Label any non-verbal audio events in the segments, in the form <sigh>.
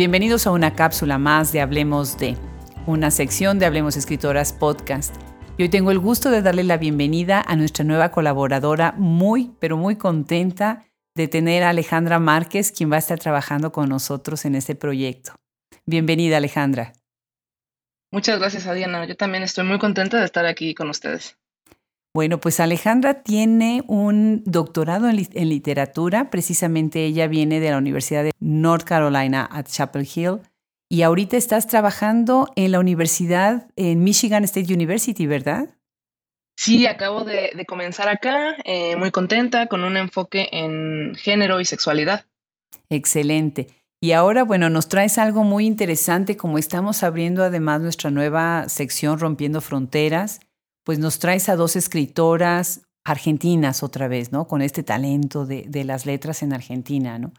Bienvenidos a una cápsula más de Hablemos de, una sección de Hablemos Escritoras Podcast. Y hoy tengo el gusto de darle la bienvenida a nuestra nueva colaboradora, muy, pero muy contenta de tener a Alejandra Márquez, quien va a estar trabajando con nosotros en este proyecto. Bienvenida, Alejandra. Muchas gracias, Adriana. Yo también estoy muy contenta de estar aquí con ustedes. Bueno, pues Alejandra tiene un doctorado en, literatura, precisamente ella viene de la Universidad de North Carolina at Chapel Hill y ahorita estás trabajando en la universidad en Michigan State University, ¿verdad? Sí, acabo de, comenzar acá, eh, muy contenta, con un enfoque en género y sexualidad. Excelente. Y ahora, bueno, nos traes algo muy interesante, como estamos abriendo además nuestra nueva sección Rompiendo Fronteras pues nos traes a dos escritoras argentinas otra vez, ¿no? Con este talento de, las letras en Argentina, ¿no?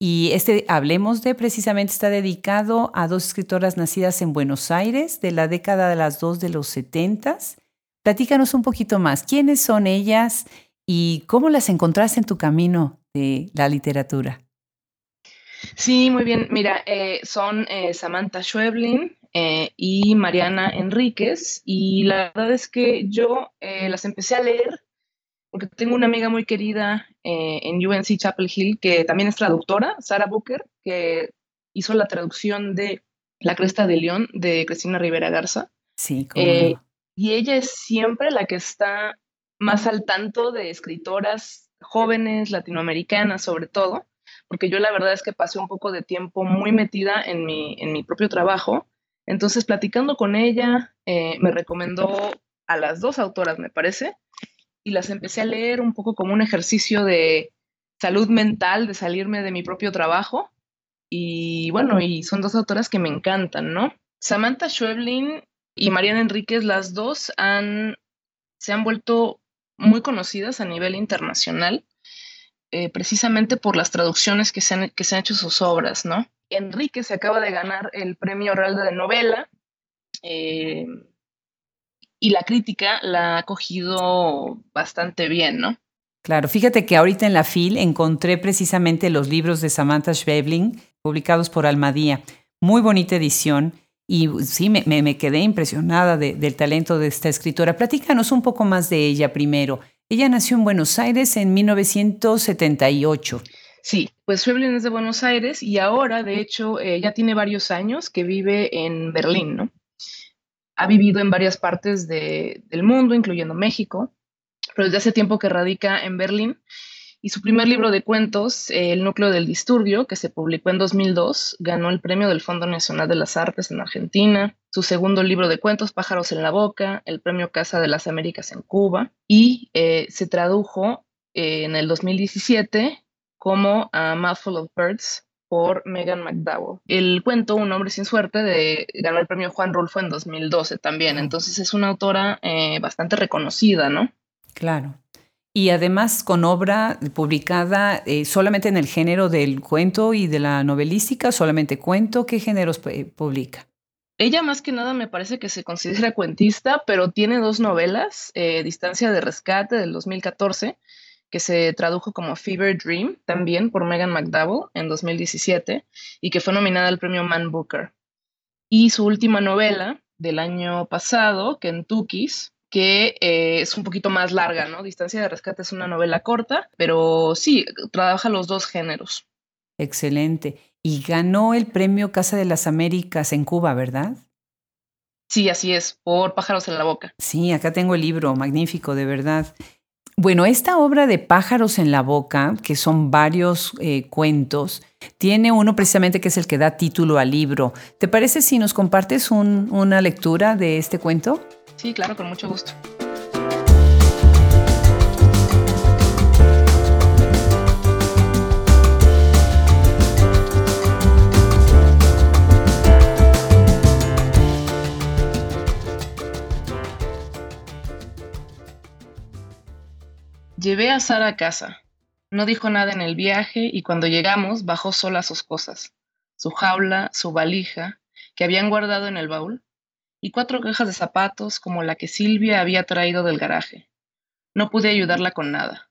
Y este, hablemos de, precisamente está dedicado a dos escritoras nacidas en Buenos Aires de la década de las dos de los setentas. Platícanos un poquito más. ¿Quiénes son ellas y cómo las encontraste en tu camino de la literatura? Sí, muy bien. Mira, eh, son eh, Samantha Schweblin, eh, y Mariana Enríquez. Y la verdad es que yo eh, las empecé a leer porque tengo una amiga muy querida eh, en UNC Chapel Hill que también es traductora, Sara Booker, que hizo la traducción de La Cresta de León de Cristina Rivera Garza. Sí, Y ella es siempre la que está más al tanto de escritoras jóvenes, latinoamericanas sobre todo, porque yo la verdad es que pasé un poco de tiempo muy metida en mi, en mi propio trabajo entonces, platicando con ella, eh, me recomendó a las dos autoras, me parece, y las empecé a leer un poco como un ejercicio de salud mental, de salirme de mi propio trabajo. Y bueno, y son dos autoras que me encantan, ¿no? Samantha Schweblin y Mariana Enríquez, las dos se han vuelto muy conocidas a nivel internacional, eh, precisamente por las traducciones que se, han, que se han hecho sus obras, ¿no? Enrique se acaba de ganar el premio Real de novela eh, y la crítica la ha cogido bastante bien, ¿no? Claro, fíjate que ahorita en la FIL encontré precisamente los libros de Samantha Schwebling publicados por Almadía. Muy bonita edición y sí, me, me quedé impresionada del talento de esta escritora. Platícanos un poco más de ella primero. Ella nació en Buenos Aires en 1978. Sí, pues Schweblin es de Buenos Aires y ahora, de hecho, eh, ya tiene varios años que vive en Berlín, ¿no? Ha vivido en varias partes del mundo, incluyendo México, pero desde hace tiempo que radica en Berlín. Y su primer libro de cuentos, El núcleo del disturbio, que se publicó en 2002, ganó el premio del Fondo Nacional de las Artes en Argentina. Su segundo libro de cuentos, Pájaros en la Boca, el premio Casa de las Américas en Cuba. Y eh, se tradujo eh, en el 2017 como A Mouthful of Birds por Megan McDowell. El cuento Un hombre sin suerte de, ganó el premio Juan Rulfo en 2012 también, entonces es una autora eh, bastante reconocida, ¿no? Claro. Y además con obra publicada eh, solamente en el género del cuento y de la novelística, solamente cuento, ¿qué géneros eh, publica? Ella más que nada me parece que se considera cuentista, pero tiene dos novelas, Distancia de Rescate del 2014 que se tradujo como Fever Dream también por Megan McDowell en 2017 y que fue nominada al premio Man Booker. Y su última novela del año pasado, Kentucky's, que eh, es un poquito más larga, ¿no? Distancia de Rescate es una novela corta, pero sí, trabaja los dos géneros. Excelente. Y ganó el premio Casa de las Américas en Cuba, ¿verdad? Sí, así es, por Pájaros en la Boca. Sí, acá tengo el libro, magnífico, de verdad. Bueno, esta obra de Pájaros en la Boca, que son varios eh, cuentos, tiene uno precisamente que es el que da título al libro. ¿Te parece si nos compartes una lectura de este cuento? Sí, claro, con mucho gusto. Llevé a Sara a casa. No dijo nada en el viaje y cuando llegamos bajó sola sus cosas, su jaula, su valija, que habían guardado en el baúl, y cuatro cajas de zapatos como la que Silvia había traído del garaje. No pude ayudarla con nada.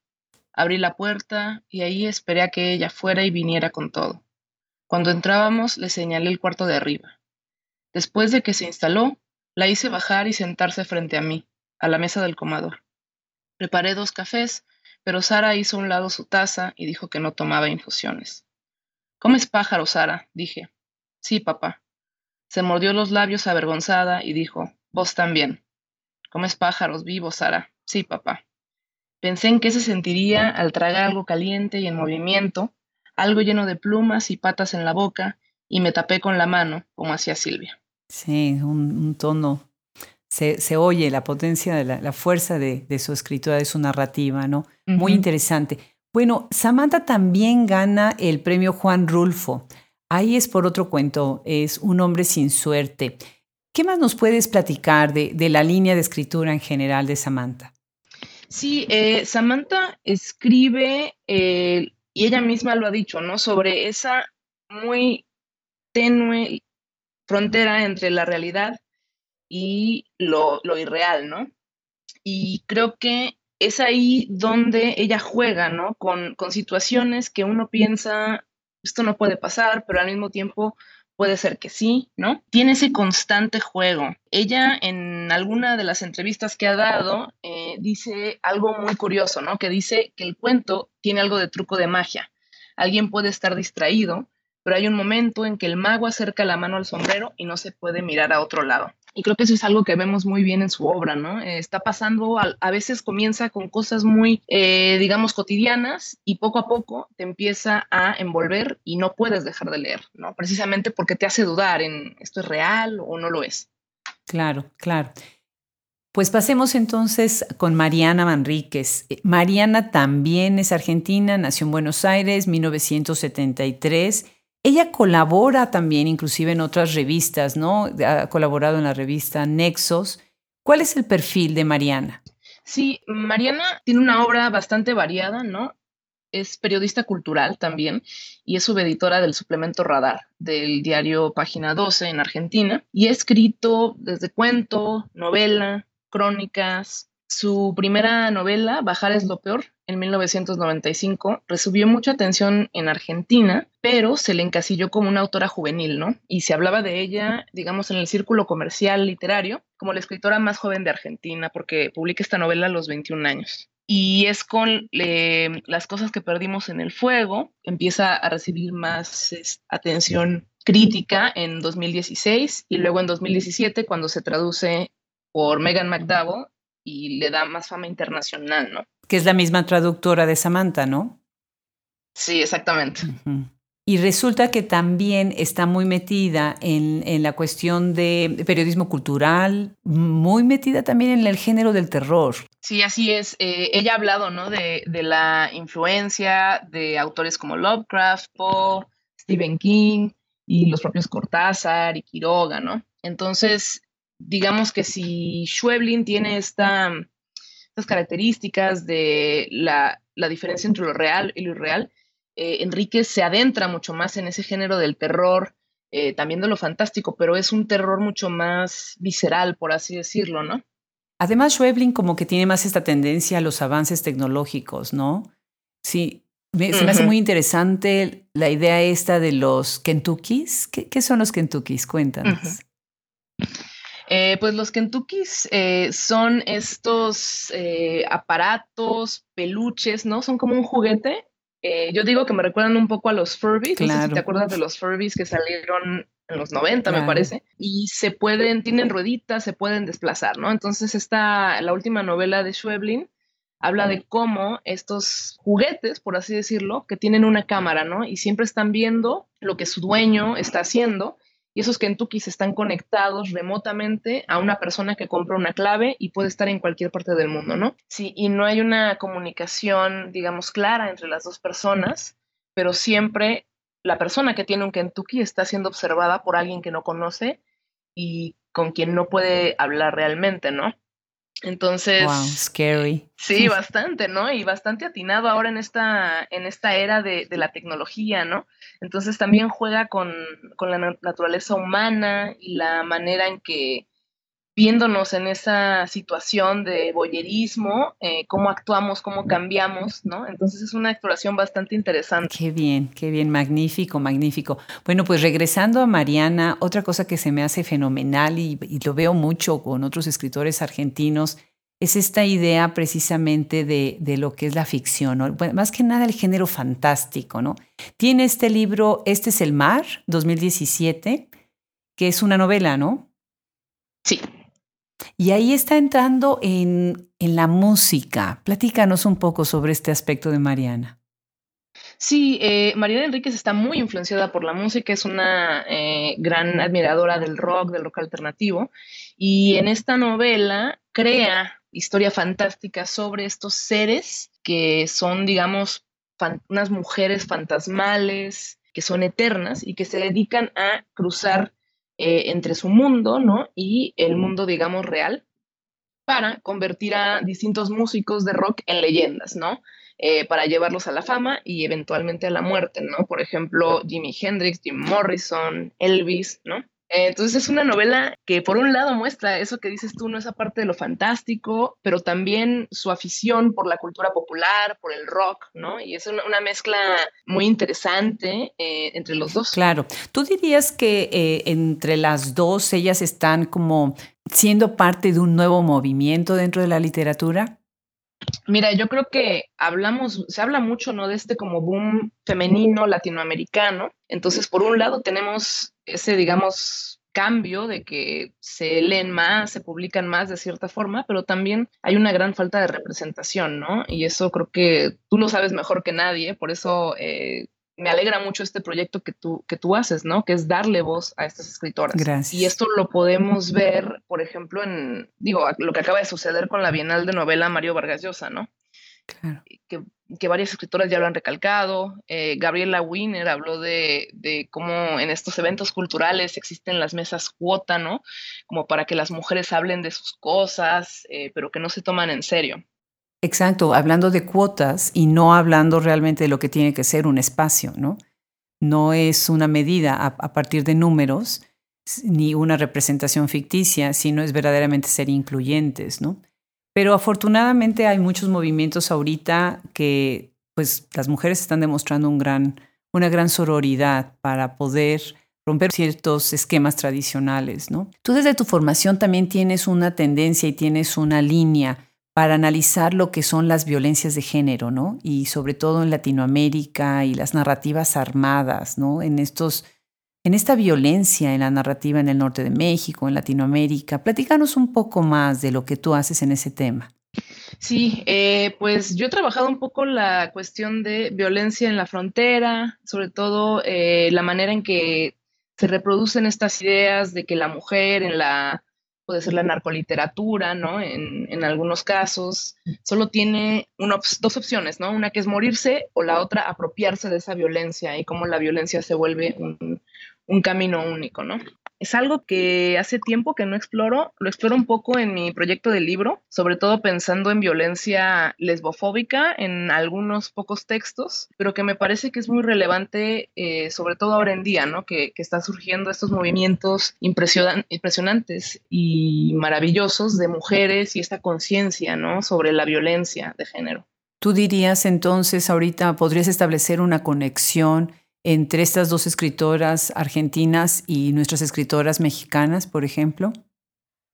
Abrí la puerta y ahí esperé a que ella fuera y viniera con todo. Cuando entrábamos, le señalé el cuarto de arriba. Después de que se instaló, la hice bajar y sentarse frente a mí, a la mesa del comador. Preparé dos cafés, pero Sara hizo a un lado su taza y dijo que no tomaba infusiones. ¿Comes pájaro, Sara? dije. Sí, papá. Se mordió los labios avergonzada y dijo, Vos también. ¿Comes pájaros vivos, Sara? Sí, papá. Pensé en qué se sentiría al tragar algo caliente y en movimiento, algo lleno de plumas y patas en la boca, y me tapé con la mano, como hacía Silvia. Sí, un, tono. Se, oye la potencia, de la, fuerza de, su escritura, de su narrativa, ¿no? Muy interesante. Bueno, Samantha también gana el premio Juan Rulfo. Ahí es por otro cuento, es Un hombre sin suerte. ¿Qué más nos puedes platicar de, la línea de escritura en general de Samantha? Sí, eh, Samantha escribe, eh, y ella misma lo ha dicho, ¿no? Sobre esa muy tenue frontera entre la realidad y lo, lo irreal, ¿no? Y creo que es ahí donde ella juega, ¿no? Con, situaciones que uno piensa, esto no puede pasar, pero al mismo tiempo puede ser que sí, ¿no? Tiene ese constante juego. Ella en alguna de las entrevistas que ha dado eh, dice algo muy curioso, ¿no? Que dice que el cuento tiene algo de truco de magia. Alguien puede estar distraído, pero hay un momento en que el mago acerca la mano al sombrero y no se puede mirar a otro lado. Y creo que eso es algo que vemos muy bien en su obra, ¿no? Eh, está pasando, a, veces comienza con cosas muy, eh, digamos, cotidianas y poco a poco te empieza a envolver y no puedes dejar de leer, ¿no? Precisamente porque te hace dudar en esto es real o no lo es. Claro, claro. Pues pasemos entonces con Mariana Manríquez. Eh, Mariana también es argentina, nació en Buenos Aires, 1973 ella colabora también, inclusive en otras revistas, ¿no? Ha colaborado en la revista Nexos. ¿Cuál es el perfil de Mariana? Sí, Mariana tiene una obra bastante variada, ¿no? Es periodista cultural también y es subeditora del suplemento Radar del diario Página 12 en Argentina y ha escrito desde cuento, novela, crónicas, su primera novela, Bajar es lo peor, en 1995, recibió mucha atención en Argentina, pero se le encasilló como una autora juvenil, ¿no? Y se hablaba de ella, digamos, en el círculo comercial literario, como la escritora más joven de Argentina, porque publica esta novela a los 21 años. Y es con las cosas que perdimos en el fuego, empieza a recibir más atención crítica en 2016 y luego en 2017 cuando se traduce por Megan McDowell y le da más fama internacional, ¿no? Que es la misma traductora de Samantha, ¿no? Sí, exactamente. Y resulta que también está muy metida en, en, la cuestión de periodismo cultural, muy metida también en el género del terror. Sí, así es. Eh, ella ha hablado ¿no? de, de, la influencia de autores como Lovecraft, Poe, Stephen King y los propios Cortázar y Quiroga, ¿no? Entonces, digamos que si Schweblin tiene esta, estas características de la, diferencia entre lo real y lo irreal, eh, Enrique se adentra mucho más en ese género del terror, eh, también de lo fantástico, pero es un terror mucho más visceral, por así decirlo, ¿no? Además, Schweblin como que tiene más esta tendencia a los avances tecnológicos, ¿no? Sí, se me hace muy interesante la idea esta de los Kentuckys. ¿Qué, son los Kentuckys? Cuéntanos. Eh, pues los Kentuckys eh, son estos eh, aparatos, peluches, ¿no? Son como un juguete. yo digo que me recuerdan un poco a los Furbies. No sé si te acuerdas de los Furbies que salieron en los 90, me parece. Y se pueden, tienen rueditas, se pueden desplazar, ¿no? Entonces, esta, la última novela de Schweblin habla de cómo estos juguetes, por así decirlo, que tienen una cámara, ¿no? Y siempre están viendo lo que su dueño está haciendo y esos Kentuckys están conectados remotamente a una persona que compra una clave y puede estar en cualquier parte del mundo, ¿no? Sí, y no hay una comunicación, digamos, clara entre las dos personas, pero siempre la persona que tiene un Kentucky está siendo observada por alguien que no conoce y con quien no puede hablar realmente, ¿no? Entonces. Wow, scary. Sí, <laughs> bastante, ¿no? Y bastante atinado ahora en esta, en esta era de, de la tecnología, ¿no? Entonces también juega con, con, la naturaleza humana y la manera en que viéndonos en esa situación de boyerismo, eh, cómo actuamos, cómo cambiamos, ¿no? Entonces es una exploración bastante interesante. Qué bien, qué bien, magnífico, magnífico. Bueno, pues regresando a Mariana, otra cosa que se me hace fenomenal y, lo veo mucho con otros escritores argentinos, es esta idea precisamente de, de lo que es la ficción, ¿no? más que nada el género fantástico, ¿no? Tiene este libro, Este es el mar, 2017, que es una novela, ¿no? Sí, y ahí está entrando en, la música. Platícanos un poco sobre este aspecto de Mariana. Sí, eh, Mariana Enríquez está muy influenciada por la música, es una eh, gran admiradora del rock, del rock alternativo, y en esta novela crea historia fantástica sobre estos seres que son, digamos, unas mujeres fantasmales, que son eternas y que se dedican a cruzar eh, entre su mundo, ¿no? Y el mundo, digamos, real, para convertir a distintos músicos de rock en leyendas, ¿no? Eh, para llevarlos a la fama y eventualmente a la muerte, ¿no? Por ejemplo, Jimi Hendrix, Jim Morrison, Elvis, ¿no? Entonces es una novela que por un lado muestra eso que dices tú, no esa parte de lo fantástico, pero también su afición por la cultura popular, por el rock, ¿no? Y es una, mezcla muy interesante eh, entre los dos. Claro. ¿Tú dirías que eh, entre las dos ellas están como siendo parte de un nuevo movimiento dentro de la literatura? Mira, yo creo que hablamos, se habla mucho, ¿no? De este como boom femenino latinoamericano. Entonces, por un lado tenemos ese, digamos, cambio de que se leen más, se publican más de cierta forma, pero también hay una gran falta de representación, ¿no? Y eso creo que tú lo sabes mejor que nadie, por eso eh, me alegra mucho este proyecto que tú, que tú haces, ¿no? Que es darle voz a estas escritoras. Gracias. Y esto lo podemos ver, por ejemplo, en, digo, lo que acaba de suceder con la Bienal de Novela Mario Vargas Llosa, ¿no? Claro. Que, que, varias escritoras ya lo han recalcado. Eh, Gabriela Wiener habló de, de, cómo en estos eventos culturales existen las mesas cuota, ¿no? Como para que las mujeres hablen de sus cosas, eh, pero que no se toman en serio. Exacto, hablando de cuotas y no hablando realmente de lo que tiene que ser un espacio, ¿no? No es una medida a, partir de números ni una representación ficticia, sino es verdaderamente ser incluyentes, ¿no? Pero afortunadamente hay muchos movimientos ahorita que pues las mujeres están demostrando gran, una gran sororidad para poder romper ciertos esquemas tradicionales, ¿no? Tú desde tu formación también tienes una tendencia y tienes una línea para analizar lo que son las violencias de género, ¿no? Y sobre todo en Latinoamérica y las narrativas armadas, ¿no? En estos, en esta violencia en la narrativa en el norte de México, en Latinoamérica. Platícanos un poco más de lo que tú haces en ese tema. Sí, eh, pues yo he trabajado un poco la cuestión de violencia en la frontera, sobre todo eh, la manera en que se reproducen estas ideas de que la mujer en la puede ser la narcoliteratura, ¿no? En, en algunos casos, solo tiene dos opciones, ¿no? Una que es morirse o la otra apropiarse de esa violencia y cómo la violencia se vuelve un, un camino único, ¿no? Es algo que hace tiempo que no exploro, lo exploro un poco en mi proyecto de libro, sobre todo pensando en violencia lesbofóbica en algunos pocos textos, pero que me parece que es muy relevante, eh, sobre todo ahora en día, ¿no? Que, que están surgiendo estos movimientos impresionantes y maravillosos de mujeres y esta conciencia, ¿no? Sobre la violencia de género. ¿Tú dirías entonces ahorita, podrías establecer una conexión entre estas dos escritoras argentinas y nuestras escritoras mexicanas, por ejemplo?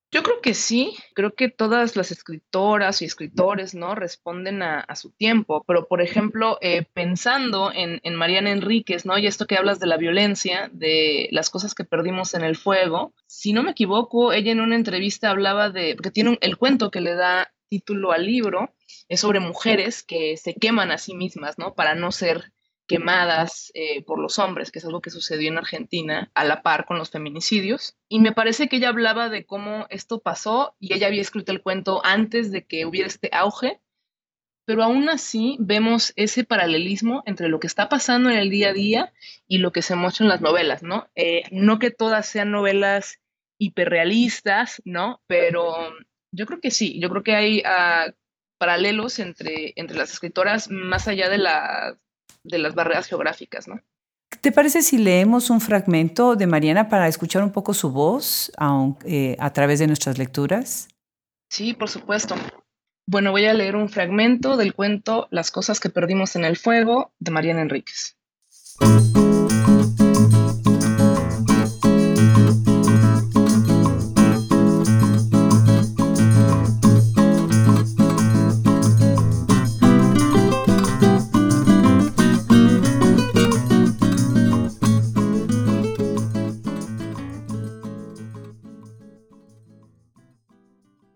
Yo creo que sí, creo que todas las escritoras y escritores, ¿no? Responden a, su tiempo, pero por ejemplo, eh, pensando en, Mariana Enríquez, ¿no? Y esto que hablas de la violencia, de las cosas que perdimos en el fuego, si no me equivoco, ella en una entrevista hablaba de, porque tiene el cuento que le da título al libro, es sobre mujeres que se queman a sí mismas, ¿no? Para no ser quemadas eh, por los hombres, que es algo que sucedió en Argentina a la par con los feminicidios. Y me parece que ella hablaba de cómo esto pasó y ella había escrito el cuento antes de que hubiera este auge, pero aún así vemos ese paralelismo entre lo que está pasando en el día a día y lo que se muestra en las novelas, ¿no? Eh, no que todas sean novelas hiperrealistas, ¿no? Pero yo creo que sí, yo creo que hay ah, paralelos entre, entre las escritoras más allá de la de las barreras geográficas, ¿no? ¿Te parece si leemos un fragmento de Mariana para escuchar un poco su voz eh, a través de nuestras lecturas? Sí, por supuesto. Bueno, voy a leer un fragmento del cuento Las cosas que perdimos en el fuego de Mariana Enríquez.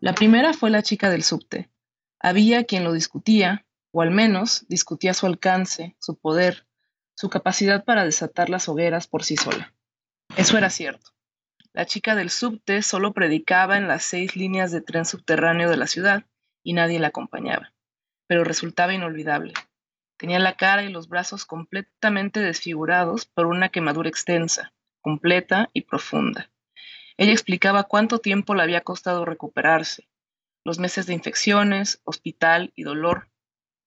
La primera fue la chica del subte. Había quien lo discutía, o al menos discutía su alcance, su poder, su capacidad para desatar las hogueras por sí sola. Eso era cierto. La chica del subte solo predicaba en las seis líneas de tren subterráneo de la ciudad y nadie la acompañaba, pero resultaba inolvidable. Tenía la cara y los brazos completamente desfigurados por una quemadura extensa, completa y profunda. Ella explicaba cuánto tiempo le había costado recuperarse, los meses de infecciones, hospital y dolor,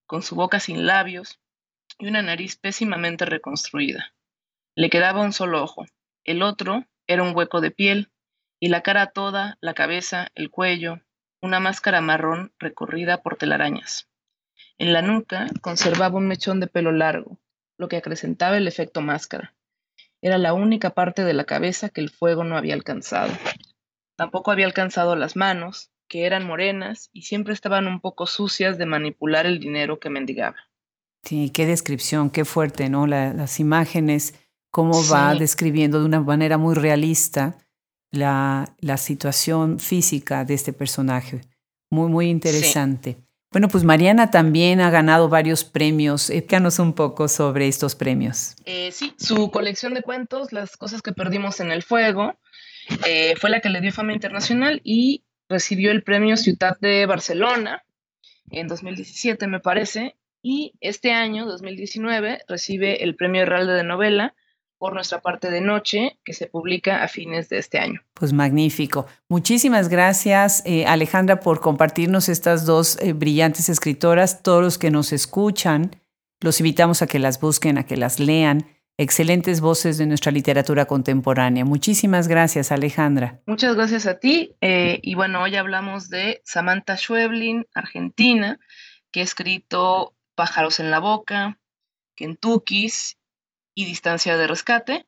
con su boca sin labios y una nariz pésimamente reconstruida. Le quedaba un solo ojo, el otro era un hueco de piel, y la cara toda, la cabeza, el cuello, una máscara marrón recorrida por telarañas. En la nuca conservaba un mechón de pelo largo, lo que acrecentaba el efecto máscara. Era la única parte de la cabeza que el fuego no había alcanzado. Tampoco había alcanzado las manos, que eran morenas y siempre estaban un poco sucias de manipular el dinero que mendigaba. Sí, qué descripción, qué fuerte, ¿no? las imágenes, cómo va describiendo de una manera muy realista la, la, situación física de este personaje. Muy, muy interesante. Bueno, pues Mariana también ha ganado varios premios. Explícanos un poco sobre estos premios. Eh, sí, su colección de cuentos, Las cosas que perdimos en el fuego, eh, fue la que le dio fama internacional y recibió el premio Ciudad de Barcelona en 2017, me parece, y este año, 2019, recibe el premio Herralde de Novela por nuestra parte de noche, que se publica a fines de este año. Pues magnífico. Muchísimas gracias, eh, Alejandra, por compartirnos estas dos eh, brillantes escritoras. Todos los que nos escuchan, los invitamos a que las busquen, a que las lean. Excelentes voces de nuestra literatura contemporánea. Muchísimas gracias, Alejandra. Muchas gracias a ti. Eh, y bueno, hoy hablamos de Samantha Schweblin, argentina, que ha escrito Pájaros en la Boca, Kentuckys y Distancia de Rescate,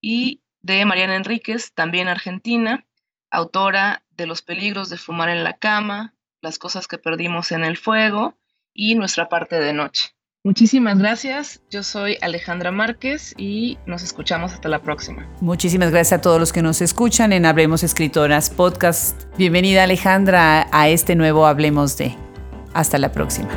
y de Mariana Enríquez, también argentina, autora de Los peligros de fumar en la cama, Las cosas que perdimos en el fuego y Nuestra parte de noche. Muchísimas gracias, yo soy Alejandra Márquez y nos escuchamos hasta la próxima. Muchísimas gracias a todos los que nos escuchan en Hablemos Escritoras Podcast. Bienvenida Alejandra a este nuevo Hablemos de. Hasta la próxima.